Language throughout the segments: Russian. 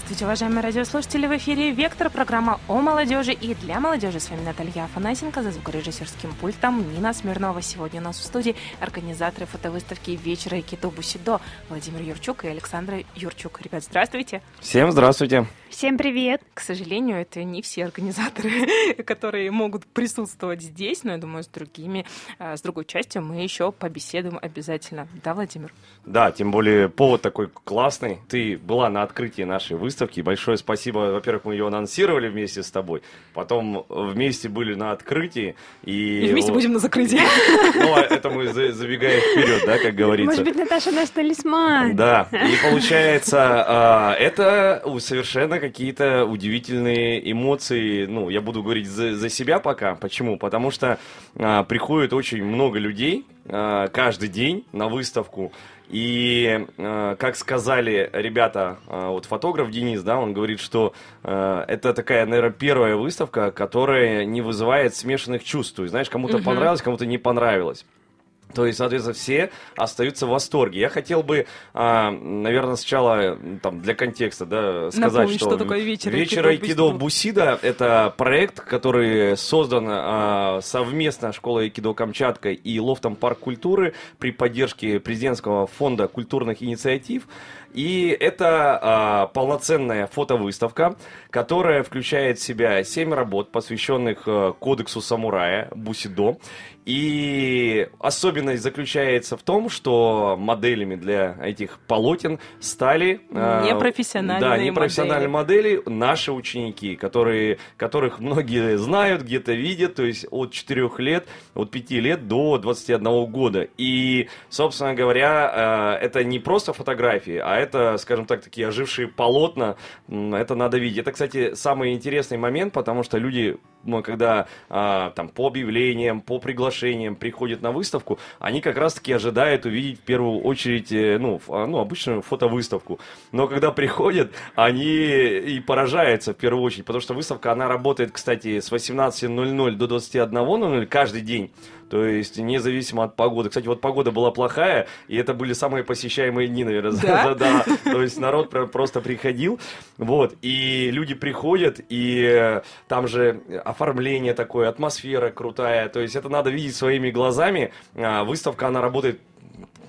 Здравствуйте, уважаемые радиослушатели! В эфире «Вектор», программа о молодежи и для молодежи. С вами Наталья Афанасенко, за звукорежиссерским пультом Нина Смирнова. Сегодня у нас в студии организаторы фотовыставки вечера Айкидо Бусидо Владимир Юрчук и Александра Юрчук. Ребят, здравствуйте! Всем здравствуйте! Всем привет! К сожалению, это не все организаторы, которые могут присутствовать здесь, но я думаю, с другими, а, с другой частью мы еще побеседуем обязательно. Да, Владимир? Да, тем более повод такой классный. Ты была на открытии нашей выставки. Большое спасибо. Во-первых, мы ее анонсировали вместе с тобой. Потом вместе были на открытии. И, и вместе вот... будем на закрытии. Ну, а это мы забегаем вперед, да, как говорится. Может быть, Наташа наш талисман. Да. И получается, а, это совершенно какие-то удивительные эмоции. Ну, я буду говорить за, за себя пока. Почему? Потому что а, приходит очень много людей каждый день на выставку. И, э, как сказали ребята, э, вот фотограф Денис, да, он говорит, что э, это такая, наверное, первая выставка, которая не вызывает смешанных чувств. Есть, знаешь, кому-то угу. понравилось, кому-то не понравилось. То есть, соответственно, все остаются в восторге. Я хотел бы, а, наверное, сначала там, для контекста да, сказать, Напомнить, что, что такое вечер, вечер Айкидо Бусида – это проект, который создан а, совместно школой Айкидо Камчатка и Лофтом Парк культуры при поддержке президентского фонда культурных инициатив. И это а, полноценная фотовыставка, которая включает в себя семь работ, посвященных а, кодексу самурая Бусидо. И особенность заключается в том, что моделями для этих полотен стали... А, непрофессиональные Да, непрофессиональные модели. модели наши ученики, которые, которых многие знают, где-то видят, то есть от 4 лет, от 5 лет до 21 года. И, собственно говоря, а, это не просто фотографии, а это, скажем так, такие ожившие полотна, это надо видеть. Это, кстати, самый интересный момент, потому что люди, ну, когда а, там по объявлениям, по приглашениям приходят на выставку, они как раз-таки ожидают увидеть в первую очередь, э, ну, а, ну обычную фотовыставку. Но когда приходят, они и поражаются в первую очередь, потому что выставка, она работает, кстати, с 18.00 до 21.00 каждый день. То есть независимо от погоды. Кстати, вот погода была плохая, и это были самые посещаемые дни, наверное. Да? да. То есть народ просто приходил, вот, и люди приходят, и там же оформление такое, атмосфера крутая. То есть это надо видеть своими глазами. А, выставка, она работает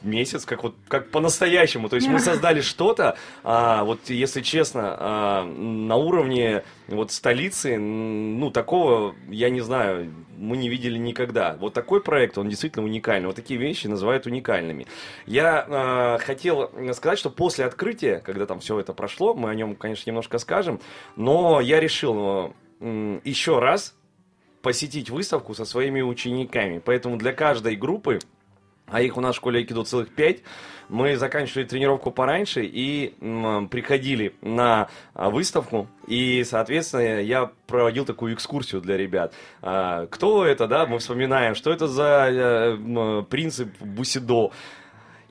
месяц, как вот как по-настоящему. То есть мы создали что-то, а, вот если честно, а, на уровне вот столицы, ну такого я не знаю, мы не видели никогда. Вот такой проект, он действительно уникальный. Вот такие вещи называют уникальными. Я а, хотел сказать, что после открытия, когда там все это прошло, мы о нем, конечно, немножко скажем, но я решил еще раз посетить выставку со своими учениками. Поэтому для каждой группы а их у нас в школе Айкидо целых пять, мы заканчивали тренировку пораньше и м, приходили на а, выставку, и, соответственно, я проводил такую экскурсию для ребят. А, кто это, да, мы вспоминаем, что это за а, принцип Бусидо,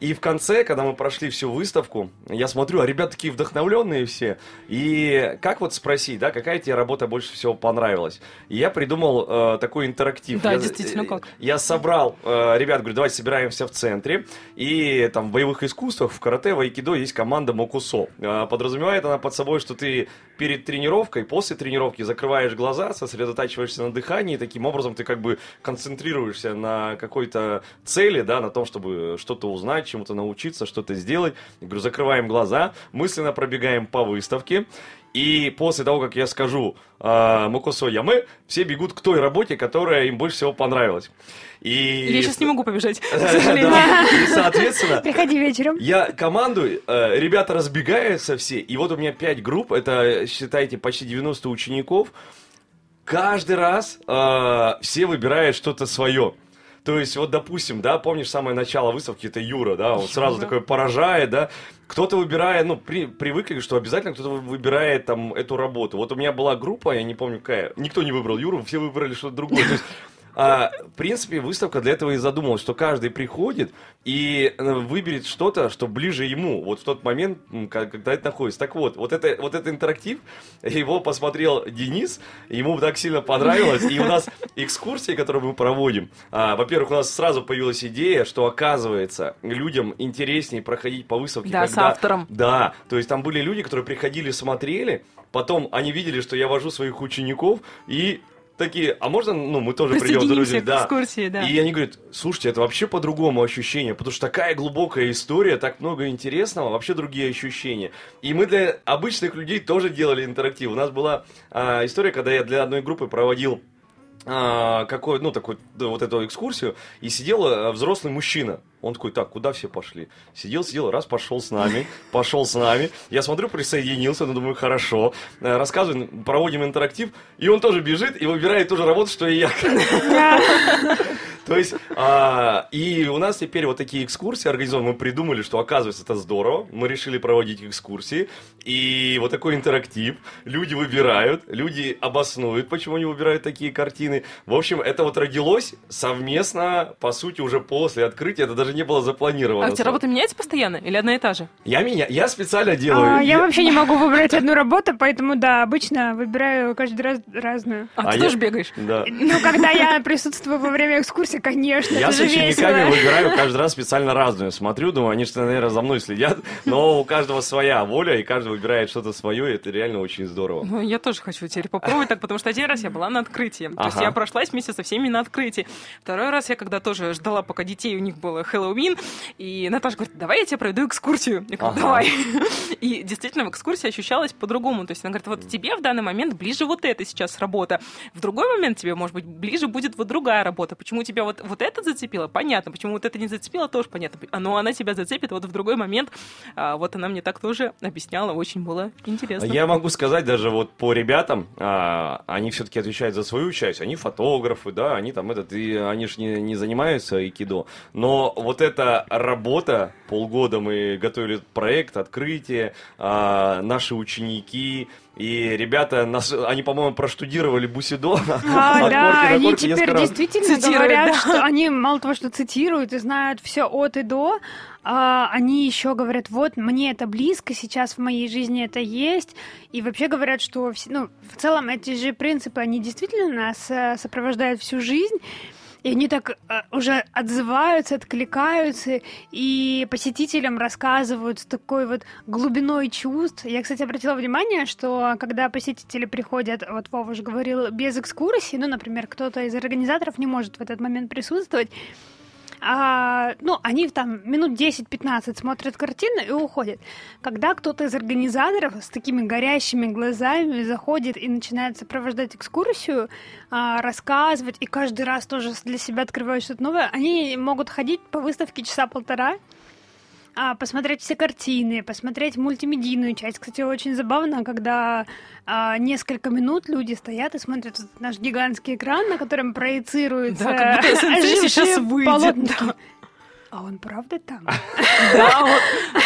и в конце, когда мы прошли всю выставку, я смотрю, а ребята такие вдохновленные все. И как вот спросить, да, какая тебе работа больше всего понравилась? И я придумал э, такой интерактив. Да, я, действительно, как? Я собрал э, ребят, говорю, давайте собираемся в центре. И там в боевых искусствах, в карате, в айкидо есть команда Мокусо. Э, подразумевает она под собой, что ты перед тренировкой, после тренировки закрываешь глаза, сосредотачиваешься на дыхании, и таким образом ты как бы концентрируешься на какой-то цели, да, на том, чтобы что-то узнать, чему-то научиться, что-то сделать. Я говорю, закрываем глаза, мысленно пробегаем по выставке. И после того, как я скажу э, Мукосо Ямы, все бегут к той работе, которая им больше всего понравилась. И... Я сейчас не могу побежать, к сожалению. И, соответственно... Приходи вечером. Я командую, э, ребята разбегаются все, и вот у меня пять групп, это, считайте, почти 90 учеников. Каждый раз э, все выбирают что-то свое. То есть, вот, допустим, да, помнишь самое начало выставки, это Юра, да, он сразу такой поражает, да. Кто-то выбирает, ну, при, привыкли, что обязательно кто-то выбирает там эту работу. Вот у меня была группа, я не помню какая, никто не выбрал Юру, все выбрали что-то другое. То есть, а, в принципе, выставка для этого и задумалась, что каждый приходит и э, выберет что-то, что ближе ему, вот в тот момент, когда это находится. Так вот, вот это, вот этот интерактив, его посмотрел Денис, ему так сильно понравилось, и у нас экскурсии, которые мы проводим, а, во-первых, у нас сразу появилась идея, что оказывается людям интереснее проходить по выставке. Да, когда... с автором. Да, то есть там были люди, которые приходили, смотрели, потом они видели, что я вожу своих учеников, и такие, а можно, ну, мы тоже придем за друзьями. Да. экскурсии, да. И они говорят, слушайте, это вообще по-другому ощущение, потому что такая глубокая история, так много интересного, вообще другие ощущения. И мы для обычных людей тоже делали интерактив. У нас была а, история, когда я для одной группы проводил какой, ну, такой, вот эту экскурсию, и сидел а, взрослый мужчина. Он такой, так, куда все пошли? Сидел, сидел, раз пошел с нами, пошел с нами. Я смотрю, присоединился, ну, думаю, хорошо. Э, рассказываем, проводим интерактив, и он тоже бежит и выбирает ту же работу, что и я. То есть, а, и у нас теперь вот такие экскурсии организованы. Мы придумали, что оказывается это здорово. Мы решили проводить экскурсии. И вот такой интерактив. Люди выбирают, люди обоснуют, почему они выбирают такие картины. В общем, это вот родилось совместно, по сути, уже после открытия. Это даже не было запланировано. А у тебя работа меняется постоянно или одна и та же? Я меня, я специально делаю. А, я, я вообще не могу выбрать одну работу, поэтому да, обычно выбираю каждый раз разную. А, а ты я... тоже бегаешь? Да. Ну, когда я присутствую во время экскурсии, конечно, Я с учениками весело. выбираю каждый раз специально разную. Смотрю, думаю, они что, наверное, за мной следят, но у каждого своя воля, и каждый выбирает что-то свое, и это реально очень здорово. Ну, я тоже хочу теперь попробовать так, потому что один раз я была на открытии. То есть я прошлась вместе со всеми на открытии. Второй раз я когда тоже ждала, пока детей у них было Хэллоуин, и Наташа говорит, давай я тебе проведу экскурсию. Я говорю, давай. И действительно, в экскурсии ощущалось по-другому. То есть она говорит, вот тебе в данный момент ближе вот эта сейчас работа. В другой момент тебе, может быть, ближе будет вот другая работа. Почему тебя вот, вот это зацепило? Понятно. Почему вот это не зацепило, тоже понятно. Но она тебя зацепит вот в другой момент. А, вот она мне так тоже объясняла, очень было интересно. Я могу сказать даже вот по ребятам, а, они все-таки отвечают за свою часть. Они фотографы, да, они там этот, и они же не, не занимаются айкидо. Но вот эта работа, полгода мы готовили проект, открытие, а, наши ученики, и ребята, нас, они, по-моему, проштудировали Бусидо. А, да, они теперь действительно говорят, что они мало того, что цитируют и знают все от и до, а, они еще говорят, вот, мне это близко, сейчас в моей жизни это есть, и вообще говорят, что, ну, в целом эти же принципы, они действительно нас э, сопровождают всю жизнь, и они так э, уже отзываются, откликаются, и посетителям рассказывают с такой вот глубиной чувств. Я, кстати, обратила внимание, что когда посетители приходят, вот Вова уже говорил, без экскурсии, ну, например, кто-то из организаторов не может в этот момент присутствовать, а, ну, они там минут 10-15 смотрят картину и уходят. Когда кто-то из организаторов с такими горящими глазами заходит и начинает сопровождать экскурсию, а, рассказывать, и каждый раз тоже для себя открывают что-то новое, они могут ходить по выставке часа полтора, а, посмотреть все картины, посмотреть мультимедийную часть. Кстати, очень забавно, когда а, несколько минут люди стоят и смотрят наш гигантский экран, на котором проецируется да, как будто сейчас выйдет. Да. А он правда там? Да, вот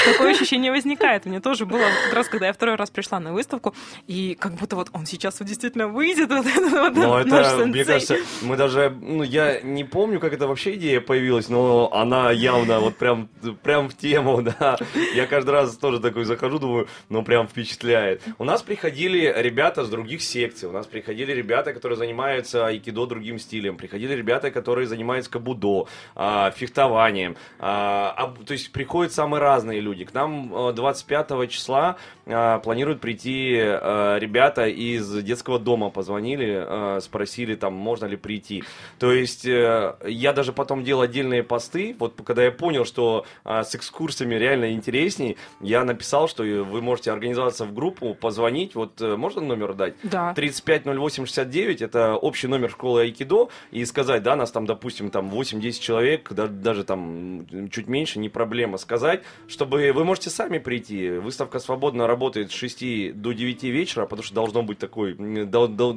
такое ощущение возникает. У меня тоже было как раз, когда я второй раз пришла на выставку, и как будто вот он сейчас действительно выйдет. Вот вот но это, мне кажется, мы даже, ну, я не помню, как это вообще идея появилась, но она явно вот прям, прям в тему, да. Я каждый раз тоже такой захожу, думаю, ну, прям впечатляет. У нас приходили ребята с других секций, у нас приходили ребята, которые занимаются айкидо другим стилем, приходили ребята, которые занимаются кабудо, а, фехтованием, а, а, то есть приходят самые разные люди. К нам 25 э, числа а, планируют прийти а, ребята из детского дома, позвонили, а, спросили, там, можно ли прийти. То есть а, я даже потом делал отдельные посты, вот когда я понял, что а, с экскурсиями реально интересней, я написал, что вы можете организоваться в группу, позвонить, вот можно номер дать? Да. 350869, это общий номер школы Айкидо, и сказать, да, нас там, допустим, там 8-10 человек, даже там чуть меньше, не проблема сказать, чтобы вы можете сами прийти. Выставка свободно работает с 6 до 9 вечера, потому что должно быть такой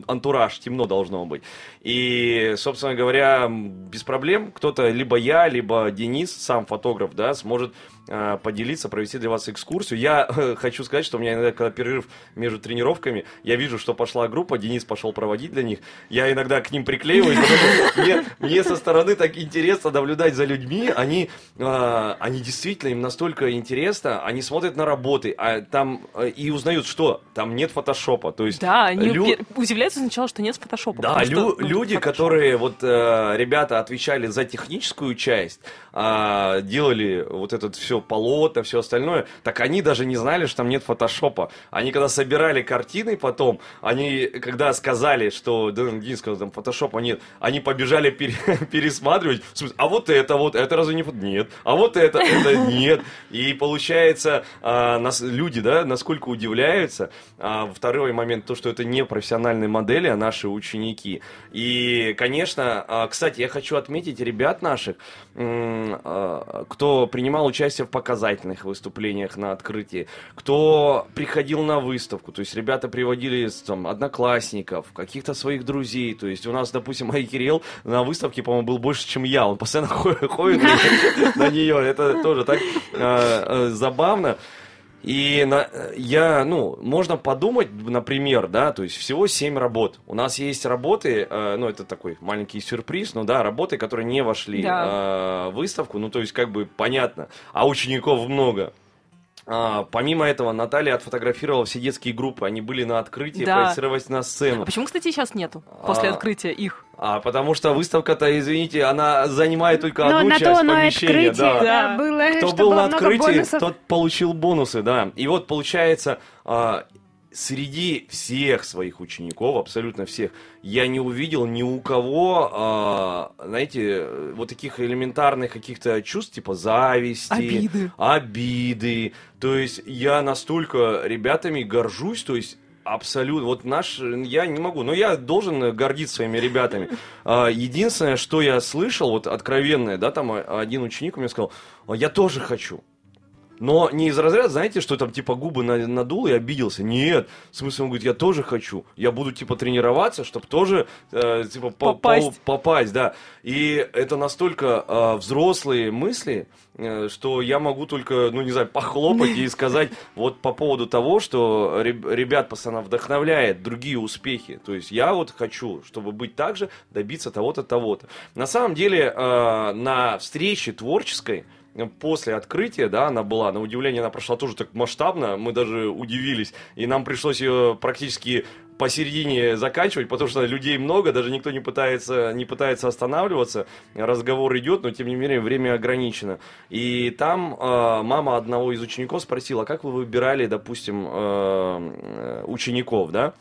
антураж, темно должно быть. И, собственно говоря, без проблем кто-то, либо я, либо Денис, сам фотограф, да, сможет поделиться, провести для вас экскурсию. Я э, хочу сказать, что у меня иногда, когда перерыв между тренировками, я вижу, что пошла группа, Денис пошел проводить для них. Я иногда к ним приклеиваюсь, мне, мне со стороны так интересно наблюдать за людьми. Они, э, они действительно, им настолько интересно, они смотрят на работы, а там э, и узнают, что там нет фотошопа. То есть, да, они лю... удивляются сначала, что нет фотошопа. Да, лю... что, ну, люди, фотошоп. которые, вот э, ребята отвечали за техническую часть, э, делали вот это все полотно, все остальное, так они даже не знали, что там нет фотошопа. Они когда собирали картины потом, они когда сказали, что Дэн сказал, там фотошопа нет, они побежали пере... пересматривать, а вот это вот, это разве не? Нет. А вот это, это нет. И получается, э, нас, люди, да, насколько удивляются. А второй момент, то, что это не профессиональные модели, а наши ученики. И, конечно, а, кстати, я хочу отметить ребят наших, а, кто принимал участие в показательных выступлениях на открытии, кто приходил на выставку, то есть ребята приводили там, одноклассников, каких-то своих друзей, то есть у нас, допустим, Май Кирилл на выставке, по-моему, был больше, чем я, он постоянно ходит на нее, это тоже так а, забавно. И на, я, ну, можно подумать, например, да, то есть всего 7 работ. У нас есть работы, э, ну, это такой маленький сюрприз, но да, работы, которые не вошли да. э, в выставку, ну, то есть как бы понятно, а учеников много. А, помимо этого, Наталья отфотографировала все детские группы. Они были на открытии, да. проецировать на сцену. А почему, кстати, сейчас нету? После а, открытия их? А потому что выставка-то, извините, она занимает только Но одну часть помещения. Да. да. Было, Кто был на открытии, тот получил бонусы, да. И вот получается, а, среди всех своих учеников, абсолютно всех, я не увидел ни у кого, э, знаете, вот таких элементарных каких-то чувств, типа зависти, обиды. обиды. То есть я настолько ребятами горжусь, то есть Абсолютно. Вот наш, я не могу, но я должен гордиться своими ребятами. А, единственное, что я слышал, вот откровенное, да, там один ученик мне сказал, я тоже хочу. Но не из разряда, знаете, что там типа губы надул и обиделся. Нет. В смысле, он говорит, я тоже хочу. Я буду типа тренироваться, чтобы тоже э, типа попасть. По попасть, да. И это настолько э, взрослые мысли, э, что я могу только, ну не знаю, похлопать и сказать вот по поводу того, что ребят постоянно вдохновляет другие успехи. То есть я вот хочу, чтобы быть так же, добиться того-то, того-то. На самом деле э, на встрече творческой после открытия, да, она была, на удивление, она прошла тоже так масштабно, мы даже удивились, и нам пришлось ее практически посередине заканчивать, потому что людей много, даже никто не пытается, не пытается останавливаться, разговор идет, но тем не менее время ограничено. И там э, мама одного из учеников спросила, как вы выбирали, допустим, э, учеников, да?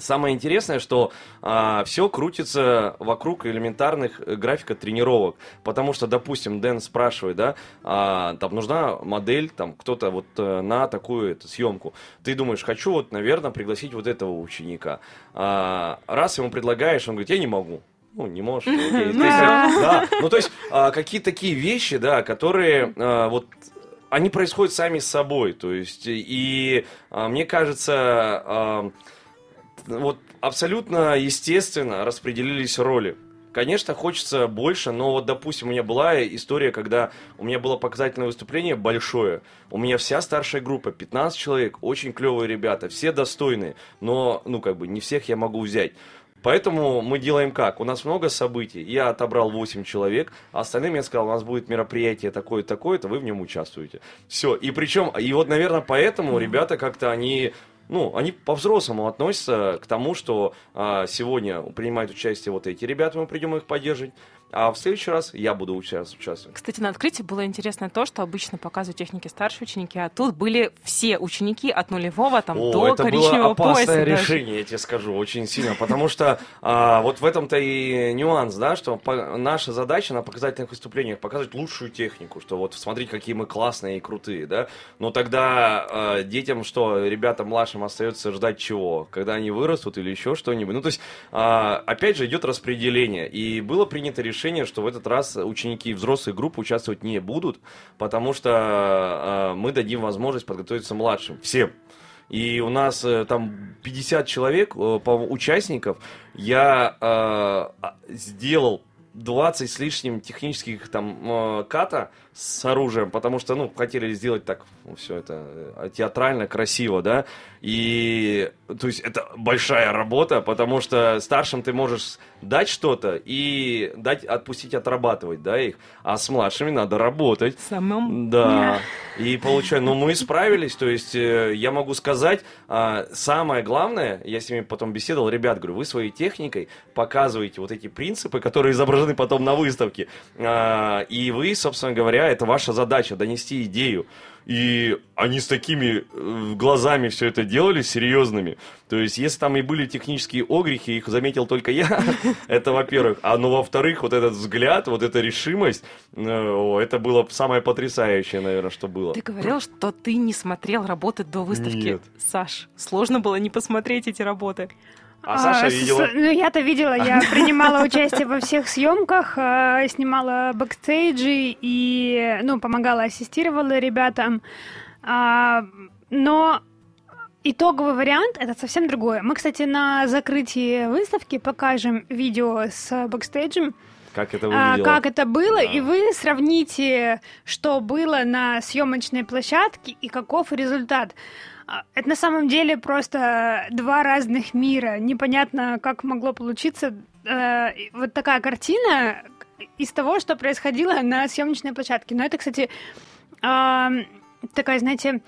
Самое интересное, что а, все крутится вокруг элементарных э, графика тренировок. Потому что, допустим, Дэн спрашивает, да, а, там нужна модель, там кто-то вот э, на такую эту съемку. Ты думаешь, хочу вот, наверное, пригласить вот этого ученика. А, раз ему предлагаешь, он говорит, я не могу. Ну, не можешь. Окей. да. Ну, то есть, а, какие-то такие вещи, да, которые а, вот они происходят сами с собой. То есть, и а, мне кажется, а, вот абсолютно естественно распределились роли. Конечно, хочется больше, но вот, допустим, у меня была история, когда у меня было показательное выступление большое. У меня вся старшая группа, 15 человек, очень клевые ребята, все достойные, но, ну, как бы, не всех я могу взять. Поэтому мы делаем как? У нас много событий. Я отобрал 8 человек, а остальным я сказал, у нас будет мероприятие такое-то, такое-то, вы в нем участвуете. Все. И причем, и вот, наверное, поэтому ребята как-то они ну, они по-взрослому относятся к тому, что а, сегодня принимают участие вот эти ребята, мы придем их поддерживать, а в следующий раз я буду участвовать. Кстати, на открытии было интересно то, что обычно показывают техники старшие ученики, а тут были все ученики от нулевого там, О, до это коричневого было опасное пояса. решение, даже. я тебе скажу, очень сильно, потому что а, вот в этом-то и нюанс, да, что по, наша задача на показательных выступлениях показать лучшую технику, что вот смотрите, какие мы классные и крутые, да, но тогда а, детям что, ребятам младшим остается ждать чего, когда они вырастут или еще что-нибудь, ну то есть, а, опять же, идет распределение, и было принято решение решение, что в этот раз ученики взрослых групп участвовать не будут, потому что э, мы дадим возможность подготовиться младшим, всем. И у нас э, там 50 человек, э, по участников. Я э, сделал 20 с лишним технических там э, ката с оружием, потому что, ну, хотели сделать так, ну, все это э, театрально, красиво, да, и, то есть, это большая работа, потому что старшим ты можешь дать что-то и дать, отпустить отрабатывать, да, их, а с младшими надо работать. Самым? Да, и получаю, ну, мы справились, то есть, э, я могу сказать, э, самое главное, я с ними потом беседовал, ребят, говорю, вы своей техникой показываете вот эти принципы, которые изображены потом на выставке, э, и вы, собственно говоря, это ваша задача, донести идею. И они с такими э, глазами все это делали, серьезными. То есть, если там и были технические огрехи, их заметил только я, это во-первых. А ну, во-вторых, вот этот взгляд, вот эта решимость, э, это было самое потрясающее, наверное, что было. Ты говорил, что ты не смотрел работы до выставки. Нет. Саш, сложно было не посмотреть эти работы. А Саша с- видела? Ну, я-то видела, я принимала участие во всех съемках, э, снимала бэкстейджи и, ну, помогала, ассистировала ребятам. А, Но итоговый вариант это совсем другое. Мы, кстати, на закрытии выставки покажем видео с бэкстейджем, Как это а, выглядело? как это было, Да. и вы сравните, что было на съемочной площадке и каков результат. А, Это на самом деле просто два разных мира. Непонятно, как могло получиться э, вот такая картина из того, что происходило на съемочной площадке. Но это, кстати, а, такая, знаете,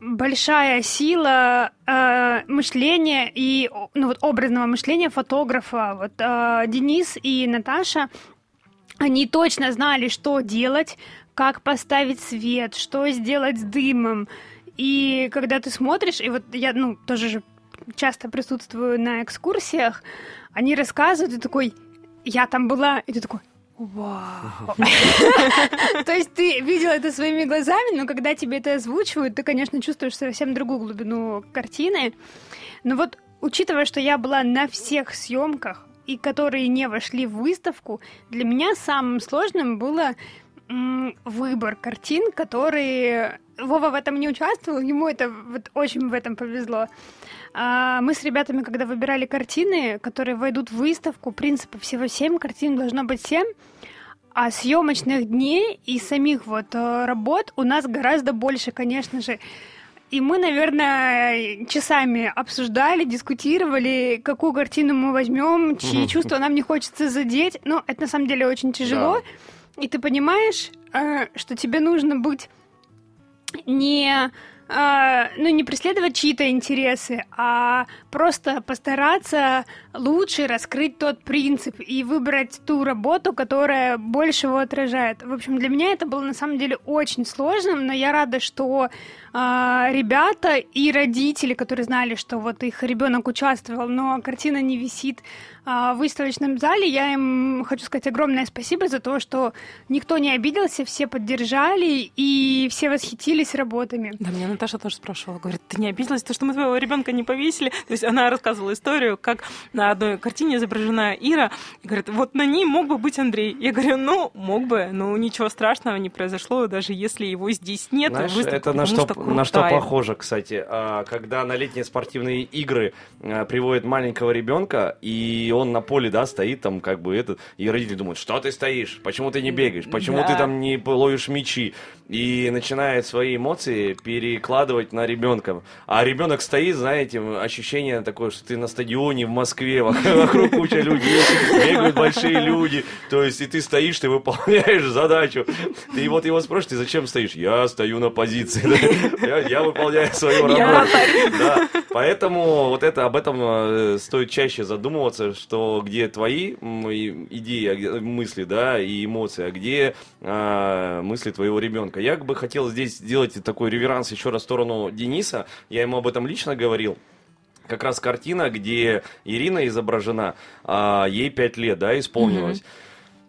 большая сила э, мышления и ну, вот, образного мышления фотографа. Вот э, Денис и Наташа, они точно знали, что делать, как поставить свет, что сделать с дымом. И когда ты смотришь, и вот я, ну, тоже же часто присутствую на экскурсиях, они рассказывают, и такой, я там была, и ты такой, Вау. То есть ты видел это своими глазами, но когда тебе это озвучивают, ты, конечно, чувствуешь совсем другую глубину картины. Но вот, учитывая, что я была на всех съемках, и которые не вошли в выставку, для меня самым сложным было выбор картин, которые... Вова в этом не участвовал, ему это вот очень в этом повезло. А, Мы с ребятами, когда выбирали картины, которые войдут в выставку, принципа всего семь картин должно быть семь, а съемочных дней и самих вот э, работ у нас гораздо больше, конечно же. И мы, наверное, часами обсуждали, дискутировали, какую картину мы возьмем, чьи чувства нам не хочется задеть. Ну, это на самом деле очень тяжело. И ты понимаешь, э, что тебе нужно быть не а, ну, не преследовать чьи-то интересы, а просто постараться лучше раскрыть тот принцип и выбрать ту работу, которая больше его отражает. В общем, для меня это было на самом деле очень сложным, но я рада, что а, ребята и родители, которые знали, что вот их ребенок участвовал, но картина не висит а, в выставочном зале, я им хочу сказать огромное спасибо за то, что никто не обиделся, все поддержали и все восхитились работами. Да, меня Наташа тоже спрашивала, говорит, ты не обиделась, то, что мы твоего ребенка не повесили? То есть она рассказывала историю, как на одной картине изображена Ира, и говорит, вот на ней мог бы быть Андрей. Я говорю, ну, мог бы, но ничего страшного не произошло, даже если его здесь нет. Знаешь, выставка, это на потому что, на что похоже, кстати, А, когда на летние спортивные игры а, приводят маленького ребенка, и он на поле, да, стоит там, как бы этот, и родители думают, что ты стоишь, почему ты не бегаешь, почему Да. ты там не ловишь мячи, и начинает свои эмоции перекладывать на ребенка. А ребенок стоит, знаете, ощущение такое, что ты на стадионе в Москве, вокруг куча людей, бегают большие люди, то есть и ты стоишь, ты выполняешь задачу. Ты вот его спросишь, ты зачем стоишь? Я стою на позиции. я, я выполняю свою работу. Да. Поэтому вот это об этом э, стоит чаще задумываться, что где твои идеи, а где- мысли, да, и эмоции, а где а, мысли твоего ребенка. Я бы хотел здесь сделать такой реверанс еще раз в сторону Дениса. Я ему об этом лично говорил как раз картина, где Ирина изображена, а, ей 5 лет, да, исполнилось. А,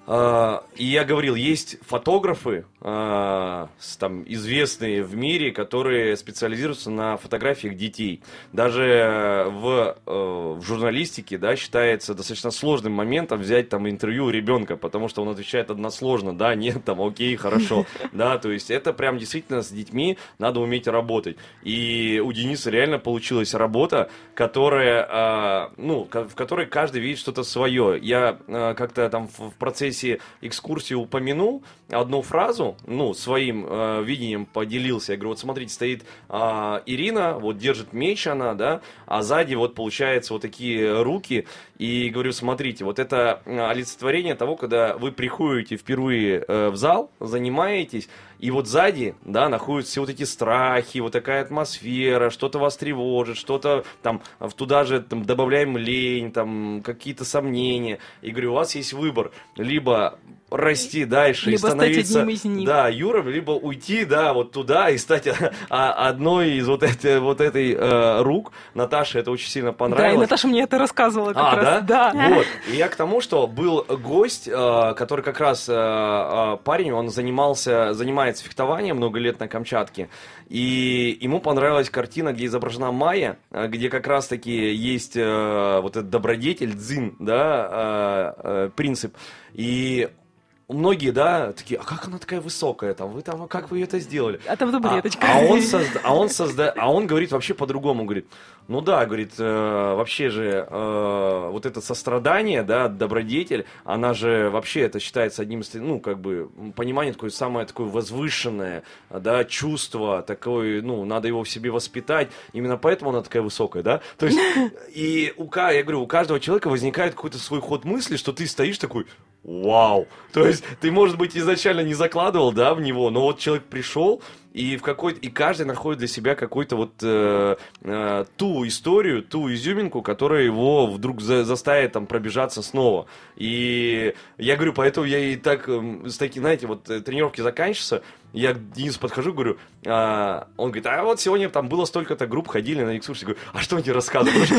и я говорил, есть фотографы, э, там, известные в мире, которые специализируются на фотографиях детей. Даже в, э, в журналистике да, считается достаточно сложным моментом взять там интервью у ребенка, потому что он отвечает односложно, да, нет, там, окей, хорошо, да, то есть это прям действительно с детьми надо уметь работать. И у Дениса реально получилась работа, которая, э, ну, в которой каждый видит что-то свое. Я э, как-то там в процессе экскурсии упомянул одну фразу, ну, своим э, видением поделился. Я говорю, вот смотрите, стоит э, Ирина, вот держит меч она, да, а сзади вот получается вот такие руки. И говорю, смотрите, вот это олицетворение того, когда вы приходите впервые э, в зал, занимаетесь, и вот сзади, да, находятся все вот эти страхи, вот такая атмосфера, что-то вас тревожит, что-то там, туда же там, добавляем лень, там, какие-то сомнения. И говорю, у вас есть выбор. Либо расти дальше либо и становиться стать одним из них. да юром либо уйти да вот туда и стать а, одной из вот этой вот этой э, рук. Наташе это очень сильно понравилось да и Наташа мне это рассказывала как а, раз да? да. Вот. И я к тому что был гость э, который как раз э, э, парень он занимался занимается фехтованием много лет на Камчатке. И ему понравилась картина где изображена Майя э, где как раз таки есть э, вот этот добродетель дзин да э, э, принцип. И многие, да, такие, а как она такая высокая там, вы там, а как вы это сделали? А там табуреточка. А, а он созда, а он созда, а он говорит вообще по-другому, говорит, ну да, говорит, э, вообще же э, вот это сострадание, да, добродетель, она же вообще это считается одним из, ну как бы понимание такое самое такое возвышенное, да, чувство такое, ну надо его в себе воспитать, именно поэтому она такая высокая, да, то есть и у я говорю, у каждого человека возникает какой-то свой ход мысли, что ты стоишь такой, вау, то есть ты, может быть, изначально не закладывал, да, в него, но вот человек пришел, и в какой и каждый находит для себя какую-то вот э, э, ту историю, ту изюминку, которая его вдруг за, заставит там пробежаться снова. И я говорю, поэтому я и так, э, с такие, знаете, вот э, тренировки заканчиваются, я к Денису подхожу, говорю, а, он говорит, а вот сегодня там было столько-то групп, ходили на экскурсии. Говорю, а что они рассказывают?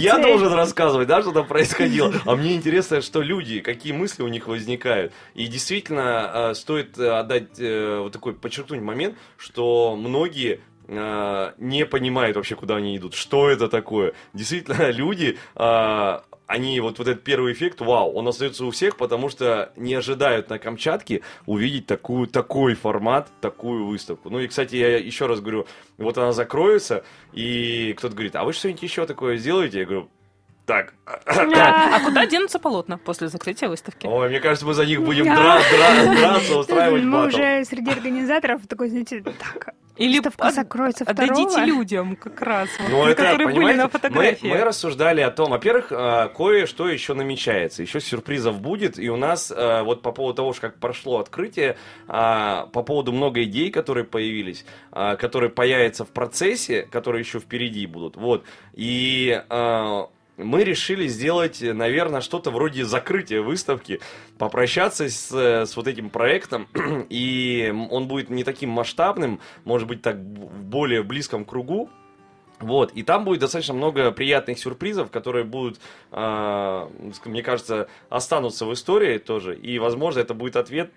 Я должен рассказывать, да, что там происходило. А мне интересно, что люди, какие мысли у них возникают. И действительно, а, стоит э, отдать э, вот такой, подчеркнуть момент, что многие не понимают вообще, куда они идут, что это такое. Действительно, люди а, они вот, вот этот первый эффект, вау, он остается у всех, потому что не ожидают на Камчатке увидеть такую, такой формат, такую выставку. Ну и, кстати, я еще раз говорю, вот она закроется, и кто-то говорит, а вы что-нибудь еще такое сделаете? Я говорю, так. А куда денутся полотна после закрытия выставки? Ой, мне кажется, мы за них будем драться, устраивать Мы уже среди организаторов такой, знаете, так, или Выставка от, закроется Отдадите людям как раз, ну, это, которые были на фотографии. Мы, мы рассуждали о том, во-первых, а, кое-что еще намечается, еще сюрпризов будет, и у нас а, вот по поводу того, как прошло открытие, а, по поводу много идей, которые появились, которые появятся в процессе, которые еще впереди будут, вот, и мы решили сделать, наверное, что-то вроде закрытия выставки, попрощаться с, с вот этим проектом, и он будет не таким масштабным, может быть, так в более близком кругу, вот, и там будет достаточно много приятных сюрпризов, которые будут, э, мне кажется, останутся в истории тоже. И, возможно, это будет ответ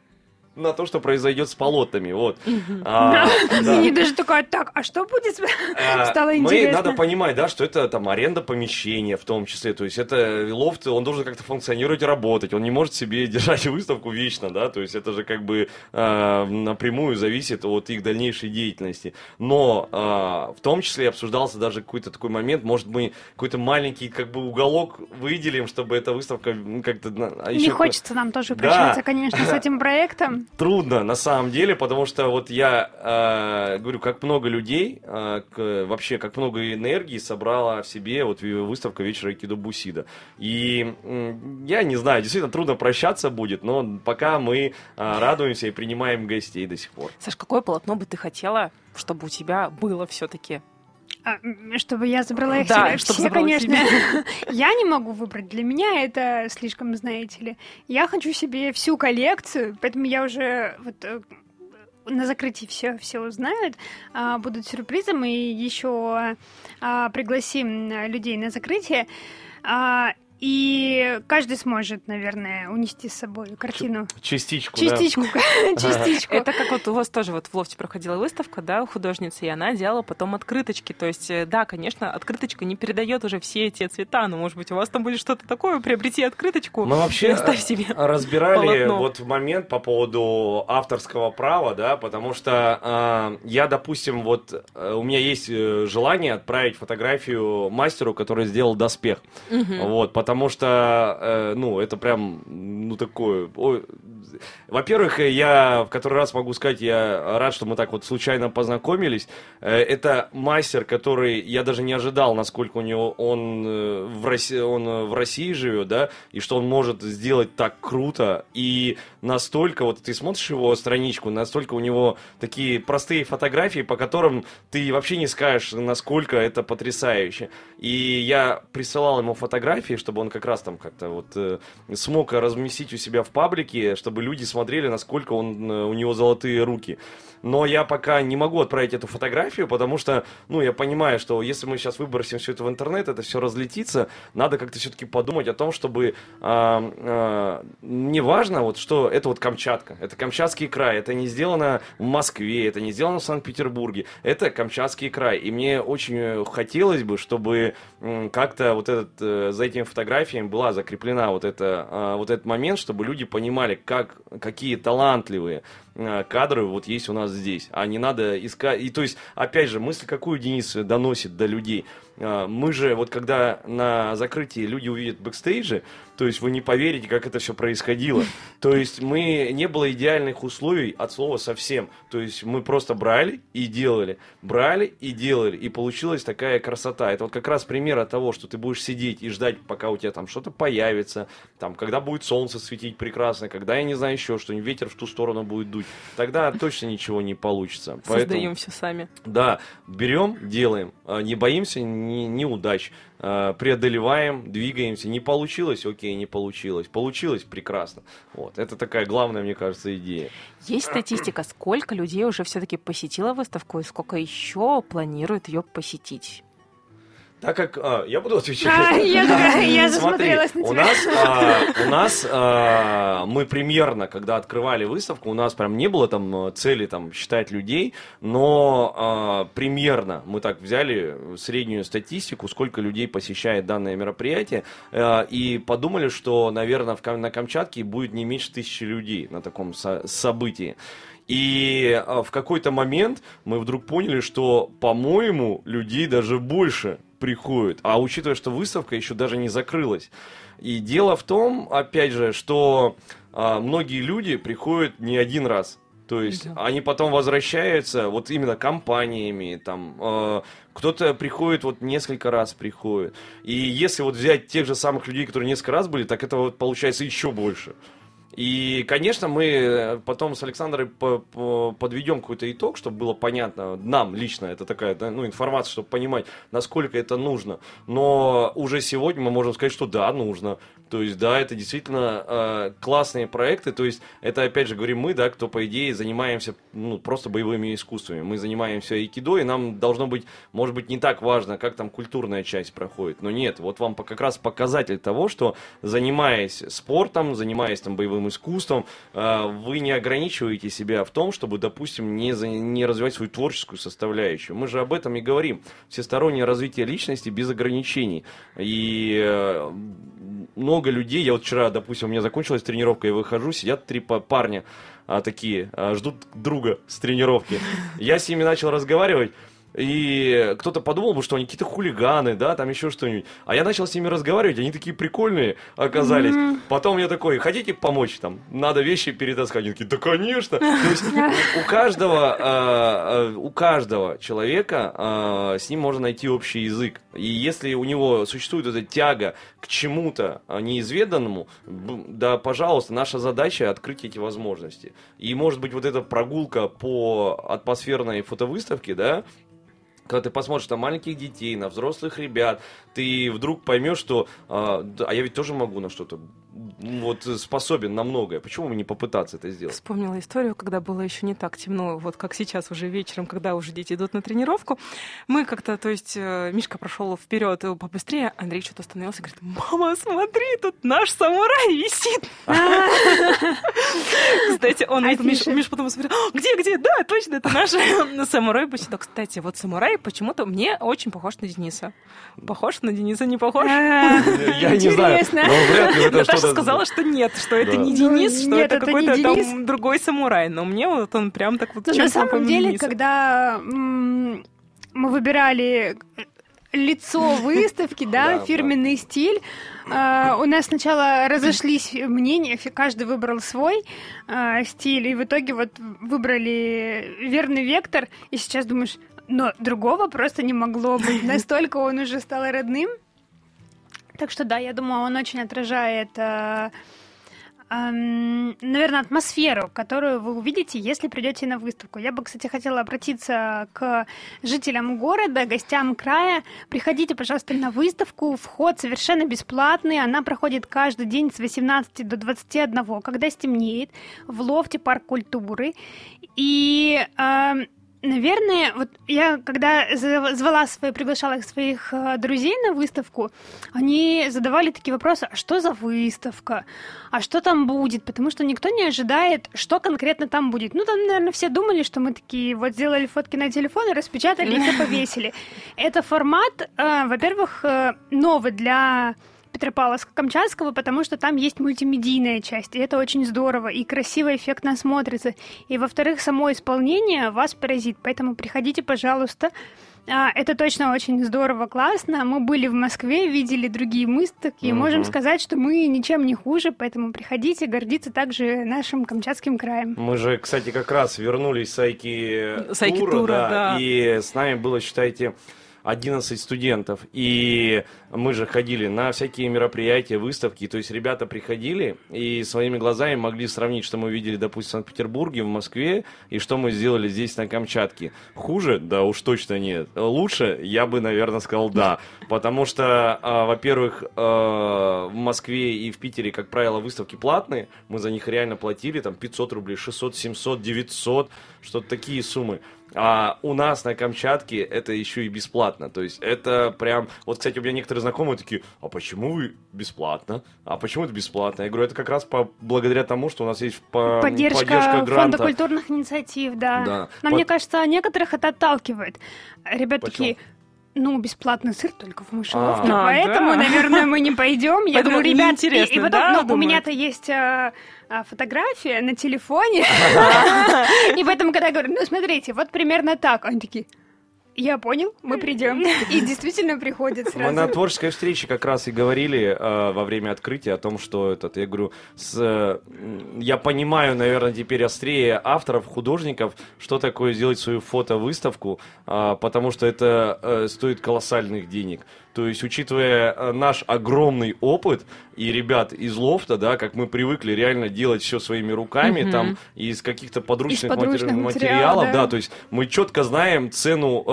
на то, что произойдет с полотнами. Вот. А, да. И даже такая, так, а что будет? А, Стало интересно. Мы надо понимать, да, что это там аренда помещения в том числе. То есть это лофт, он должен как-то функционировать и работать. Он не может себе держать выставку вечно, да. То есть это же как бы э, напрямую зависит от их дальнейшей деятельности. Но э, в том числе обсуждался даже какой-то такой момент, может мы какой-то маленький как бы уголок выделим, чтобы эта выставка как-то... А не хочется нам тоже прощаться, да. конечно, с этим проектом трудно на самом деле, потому что вот я э, говорю, как много людей, э, к, вообще как много энергии собрала в себе вот выставка вечера Айкидо Бусида. И э, я не знаю, действительно трудно прощаться будет, но пока мы э, радуемся и принимаем гостей до сих пор. Саш, какое полотно бы ты хотела, чтобы у тебя было все-таки? А, чтобы я забрала их да, себе. Чтобы Все, конечно. я не могу выбрать. Для меня это слишком, знаете ли. Я хочу себе всю коллекцию, поэтому я уже вот э, на закрытии все, все узнают, а, будут сюрпризом, и еще а, пригласим людей на закрытие. И каждый сможет, наверное, унести с собой картину. Частичку, Частичку, частичку. Это как вот у вас тоже вот в лофте проходила выставка, да, у художницы, и она делала потом открыточки. То есть, э, да, конечно, открыточка не передает уже все те цвета, но, может быть, у вас там будет что-то такое, приобрети открыточку. Мы вообще себе разбирали полотно. вот момент по поводу авторского права, да, потому что э, я, допустим, вот э, у меня есть э, желание отправить фотографию мастеру, который сделал доспех, вот, потому что, э, ну, это прям, ну, такое, во-первых, я в который раз могу сказать, я рад, что мы так вот случайно познакомились. Э, Это мастер, который я даже не ожидал, насколько у него он э, в России, он э, в России живет, да, и что он может сделать так круто и настолько вот ты смотришь его страничку, настолько у него такие простые фотографии, по которым ты вообще не скажешь, насколько это потрясающе. И я присылал ему фотографии, чтобы он как раз там как-то вот э, смог разместить у себя в паблике, чтобы люди смотрели, насколько он, э, у него золотые руки. Но я пока не могу отправить эту фотографию, потому что, ну, я понимаю, что если мы сейчас выбросим все это в интернет, это все разлетится, надо как-то все-таки подумать о том, чтобы а, а, не важно, вот что это вот Камчатка, это Камчатский край, это не сделано в Москве, это не сделано в Санкт-Петербурге, это Камчатский край. И мне очень э, хотелось бы, чтобы как-то вот этот, э, за этими фотографиями была закреплена вот, это, а, вот этот момент, чтобы люди понимали, как, какие талантливые кадры вот есть у нас здесь. А не надо искать... И то есть, опять же, мысль какую Денис доносит до людей. А, Мы же, вот когда на закрытии люди увидят бэкстейджи, то есть вы не поверите, как это все происходило. То есть мы не было идеальных условий от слова совсем. То есть мы просто брали и делали, брали и делали, и получилась такая красота. Это вот как раз пример от того, что ты будешь сидеть и ждать, пока у тебя там что-то появится, там, когда будет солнце светить прекрасно, когда, я не знаю, еще что-нибудь, ветер в ту сторону будет дуть. Тогда точно ничего не получится. Поэтому- Создаем все сами. да, берем, делаем, А, не боимся ни- неудач, А, преодолеваем, двигаемся. Не получилось, окей, не получилось. Получилось, прекрасно. Вот, это такая главная, мне кажется, идея. Есть статистика, сколько людей уже все-таки посетило выставку и сколько еще планирует ее посетить? Так как а, я буду отвечать. А, я засмотрелась на у нас, а, у нас а, мы примерно, когда открывали выставку, у нас прям не было там а, цели там считать людей, но а, примерно мы так взяли среднюю статистику, сколько людей посещает данное мероприятие, а, и подумали, что, наверное, в, на Камчатке будет не меньше тысячи людей на таком со- событии. И в какой-то момент мы вдруг поняли, что, по-моему, людей даже больше приходит. А учитывая, что выставка еще даже не закрылась. И дело в том, опять же, что а, многие люди приходят не один раз. То есть Да. они потом возвращаются вот именно компаниями, там э, кто-то приходит вот несколько раз приходит. И если вот взять тех же самых людей, которые несколько раз были, так это вот получается еще больше. И, конечно, мы э, потом с Александрой по- по- подведем какой-то итог, чтобы было понятно, нам лично, это такая ну, информация, чтобы понимать, насколько это нужно. Но уже сегодня мы можем сказать, что да, нужно. То есть, да, это действительно э, классные проекты. То есть, это, опять же, говорим мы, да, кто, по идее, занимаемся ну, просто боевыми искусствами. Мы занимаемся айкидо, и нам должно быть, может быть, не так важно, как там культурная часть проходит. Но нет, вот вам как раз показатель того, что занимаясь спортом, занимаясь там боевым искусством, э, вы не ограничиваете себя в том, чтобы, допустим, не, за- не развивать свою творческую составляющую. Мы же об этом и говорим. Всестороннее развитие личности без ограничений. И э, много людей, я вот вчера, допустим, у меня закончилась тренировка, я выхожу, сидят три па- парня а, такие, а, ждут друга с тренировки. Я с ними начал разговаривать, и кто-то подумал бы, что они какие-то хулиганы, да, там еще что-нибудь. А я начал с ними разговаривать, они такие прикольные оказались. Потом я такой, хотите помочь там? Надо вещи перетаскать. Они такие, да конечно. То есть у- каждого, а, а, у каждого человека а, с ним можно найти общий язык. И если у него существует эта тяга к чему-то неизведанному, да, пожалуйста, наша задача открыть эти возможности. И может быть вот эта прогулка по атмосферной фотовыставке, да, когда ты посмотришь на маленьких детей, на взрослых ребят, ты вдруг поймешь, что да, а я ведь тоже могу на что-то вот способен на многое. Почему бы не попытаться это сделать? Вспомнила историю, когда было еще не так темно, вот как сейчас уже вечером, когда уже дети идут на тренировку. Мы как-то, то есть э, Мишка прошел вперед побыстрее, Андрей что-то остановился и говорит, мама, смотри, тут наш самурай висит. Кстати, он, Миш потом смотрел, где, где, да, точно, это наш самурай Бусидо. Кстати, вот самурай почему-то мне очень похож на Дениса. Похож на Дениса, не похож? Я не знаю, но вряд ли это Наташа сказала, что нет, что это не Денис, что это какой-то там другой самурай. Но мне вот он прям так вот На самом деле, когда мы выбирали лицо выставки, да, фирменный стиль. Uh, у нас сначала разошлись мнения, каждый выбрал свой uh, стиль, и в итоге вот выбрали верный вектор, и сейчас думаешь, но другого просто не могло быть, настолько он уже стал родным. Так что да, я думаю, он очень отражает, э, э, наверное, атмосферу, которую вы увидите, если придете на выставку. Я бы, кстати, хотела обратиться к жителям города, гостям края. Приходите, пожалуйста, на выставку. Вход совершенно бесплатный. Она проходит каждый день с 18 до 21, когда стемнеет, в лофте парк культуры. И э, Наверное, вот я когда звала свои, приглашала своих э, друзей на выставку, они задавали такие вопросы, а что за выставка, а что там будет, потому что никто не ожидает, что конкретно там будет. Ну, там, наверное, все думали, что мы такие вот сделали фотки на телефон распечатали их и повесили. Это формат, э, во-первых, э, новый для Петропавловска-Камчатского, потому что там есть мультимедийная часть, и это очень здорово, и красиво, эффектно смотрится. И, во-вторых, само исполнение вас поразит, поэтому приходите, пожалуйста. А, это точно очень здорово, классно. Мы были в Москве, видели другие выставки, и можем сказать, что мы ничем не хуже, поэтому приходите гордиться также нашим Камчатским краем. Мы же, кстати, как раз вернулись с Айки, Сайки тура, тура да, да, и с нами было, считайте, 11 студентов. И мы же ходили на всякие мероприятия, выставки. То есть ребята приходили и своими глазами могли сравнить, что мы видели, допустим, в Санкт-Петербурге, в Москве, и что мы сделали здесь, на Камчатке. Хуже? Да уж точно нет. Лучше? Я бы, наверное, сказал да. Потому что, э, во-первых, э, в Москве и в Питере, как правило, выставки платные. Мы за них реально платили там 500 рублей, 600, 700, 900, что-то такие суммы. А у нас на Камчатке это еще и бесплатно. То есть это прям... Вот, кстати, у меня некоторые знакомые такие, а почему вы бесплатно? А почему это бесплатно? Я говорю, это как раз по, благодаря тому, что у нас есть по, поддержка, поддержка гранта. фонда культурных инициатив, да. да. Но по... мне кажется, некоторых это отталкивает. Ребят Почему? такие, ну, бесплатный сыр только в мышеловке, а, поэтому, да. наверное, мы не пойдем. Я говорю, ребят, и, и потом, да, ну, у меня-то есть а, а, фотография на телефоне, и поэтому, когда я говорю, ну, смотрите, вот примерно так, они такие, я понял, мы придем. И действительно приходят сразу. Мы на творческой встрече как раз и говорили э, во время открытия о том, что этот, я говорю, с, э, я понимаю, наверное, теперь острее авторов, художников, что такое сделать свою фотовыставку, э, потому что это э, стоит колоссальных денег. То есть, учитывая э, наш огромный опыт и ребят из лофта, да, как мы привыкли реально делать все своими руками, угу. там, из каких-то подручных, из подручных матери- материалов, да. да, то есть мы четко знаем цену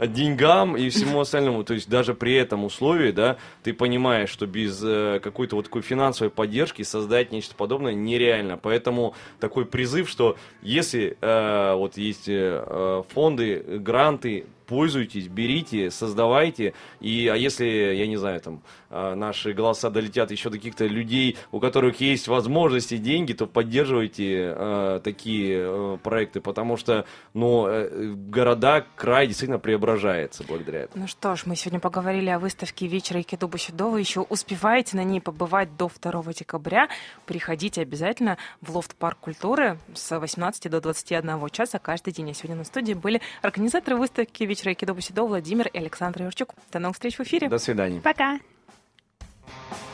деньгам и всему остальному. То есть, даже при этом условии, да, ты понимаешь, что без э, какой-то вот такой финансовой поддержки создать нечто подобное нереально. Поэтому такой призыв, что если э, вот есть э, фонды, гранты, пользуйтесь, берите, создавайте. И, а если, я не знаю, там, наши голоса долетят еще до каких-то людей, у которых есть возможности, деньги, то поддерживайте э, такие э, проекты, потому что, ну, э, города, край действительно преображается благодаря этому. Ну что ж, мы сегодня поговорили о выставке вечера Икеду Бущедова. Еще успеваете на ней побывать до 2 декабря. Приходите обязательно в Лофт Парк культуры с 18 до 21 часа каждый день. А сегодня на студии были организаторы выставки вечера Айкидо Бусидо, Владимир и Александр Юрчук. До новых встреч в эфире. До свидания. Пока. Bye.